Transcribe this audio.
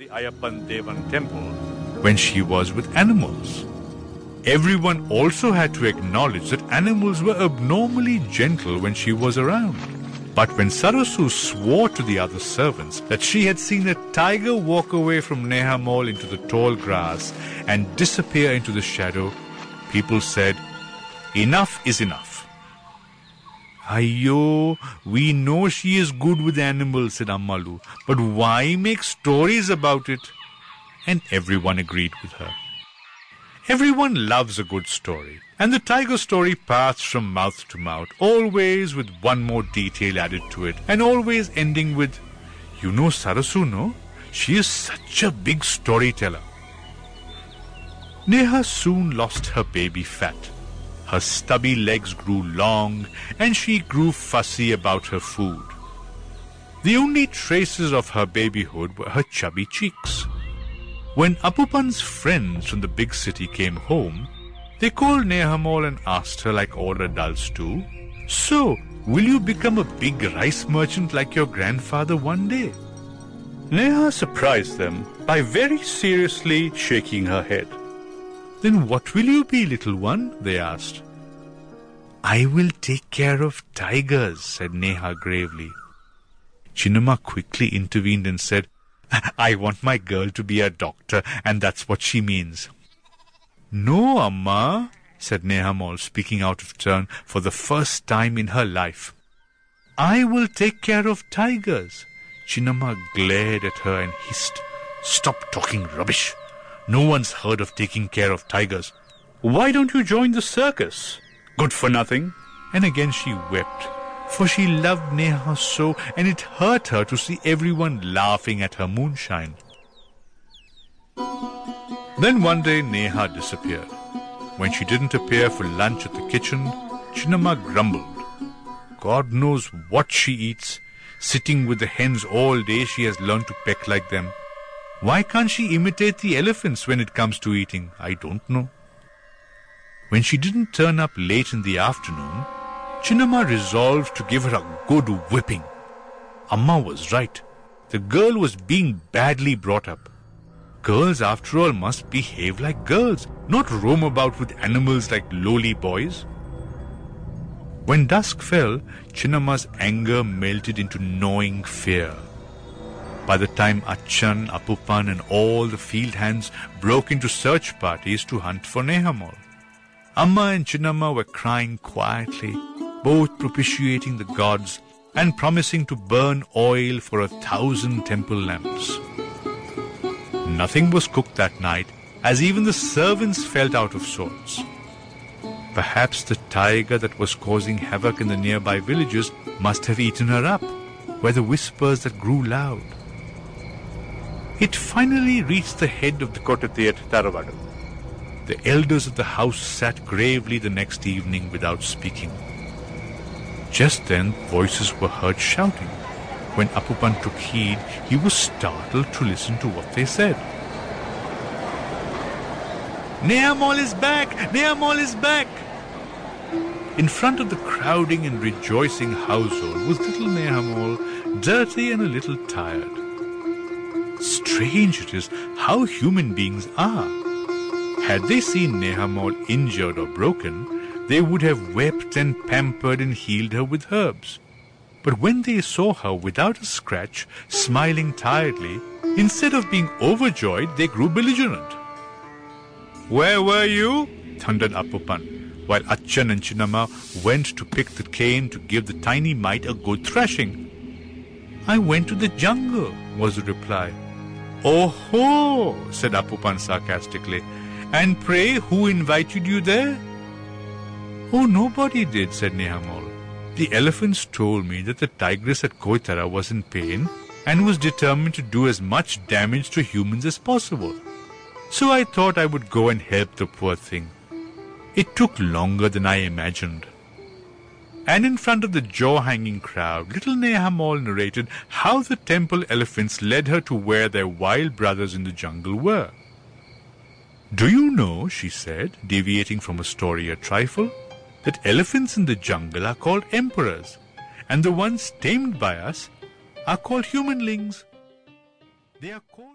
the Ayappan Devan temple when she was with animals. Everyone also had to acknowledge that animals were abnormally gentle when she was around. But when Sarasu swore to the other servants that she had seen a tiger walk away from Nehamol into the tall grass and disappear into the shadow, people said, Enough is enough. Ayo, we know she is good with animals, said Ammalu, but why make stories about it? And everyone agreed with her. Everyone loves a good story, and the tiger story passed from mouth to mouth, always with one more detail added to it, and always ending with, You know Sarasu, no? She is such a big storyteller. Neha soon lost her baby fat. Her stubby legs grew long, and she grew fussy about her food. The only traces of her babyhood were her chubby cheeks. When Apupan's friends from the big city came home, they called Nehamol and asked her like all adults do, So, will you become a big rice merchant like your grandfather one day? Neha surprised them by very seriously shaking her head. Then what will you be, little one? they asked. I will take care of tigers, said Neha gravely. Chinnamma quickly intervened and said, I want my girl to be a doctor, and that's what she means. No, Amma, said Nehamol, speaking out of turn for the first time in her life. I will take care of tigers. Chinnamma glared at her and hissed, Stop talking rubbish. No one's heard of taking care of tigers. Why don't you join the circus? Good for nothing. And again she wept for she loved Neha so, and it hurt her to see everyone laughing at her moonshine. Then one day Neha disappeared. When she didn't appear for lunch at the kitchen, Chinnamma grumbled. God knows what she eats. Sitting with the hens all day, she has learned to peck like them. Why can't she imitate the elephants when it comes to eating? I don't know. When she didn't turn up late in the afternoon, Chinnamma resolved to give her a good whipping. Amma was right. The girl was being badly brought up. Girls, after all, must behave like girls, not roam about with animals like lowly boys. When dusk fell, Chinnamma's anger melted into gnawing fear. By the time Achan, Apupan, and all the field hands broke into search parties to hunt for Nehamol, Amma and Chinnamma were crying quietly both propitiating the gods and promising to burn oil for a thousand temple lamps. Nothing was cooked that night, as even the servants felt out of sorts. Perhaps the tiger that was causing havoc in the nearby villages must have eaten her up, were the whispers that grew loud. It finally reached the head of the Kottate at Taravadu. The elders of the house sat gravely the next evening without speaking. Just then voices were heard shouting. When Apupan took heed, he was startled to listen to what they said. Nehamol is back! Nehamol is back! In front of the crowding and rejoicing household was little Nehamol, dirty and a little tired. Strange it is how human beings are. Had they seen Nehamol injured or broken, they would have wept and pampered and healed her with herbs. But when they saw her without a scratch, smiling tiredly, instead of being overjoyed, they grew belligerent. Where were you? thundered Apupan, while Achan and Chinnamma went to pick the cane to give the tiny mite a good thrashing. I went to the jungle, was the reply. Oh ho, said Apupan sarcastically. And pray, who invited you there? Oh, nobody did, said Nehamol. The elephants told me that the tigress at Koitara was in pain and was determined to do as much damage to humans as possible. So I thought I would go and help the poor thing. It took longer than I imagined. And in front of the jaw-hanging crowd, little Nehamol narrated how the temple elephants led her to where their wild brothers in the jungle were. Do you know, she said, deviating from a story a trifle, that elephants in the jungle are called emperors, and the ones tamed by us are called humanlings. They are called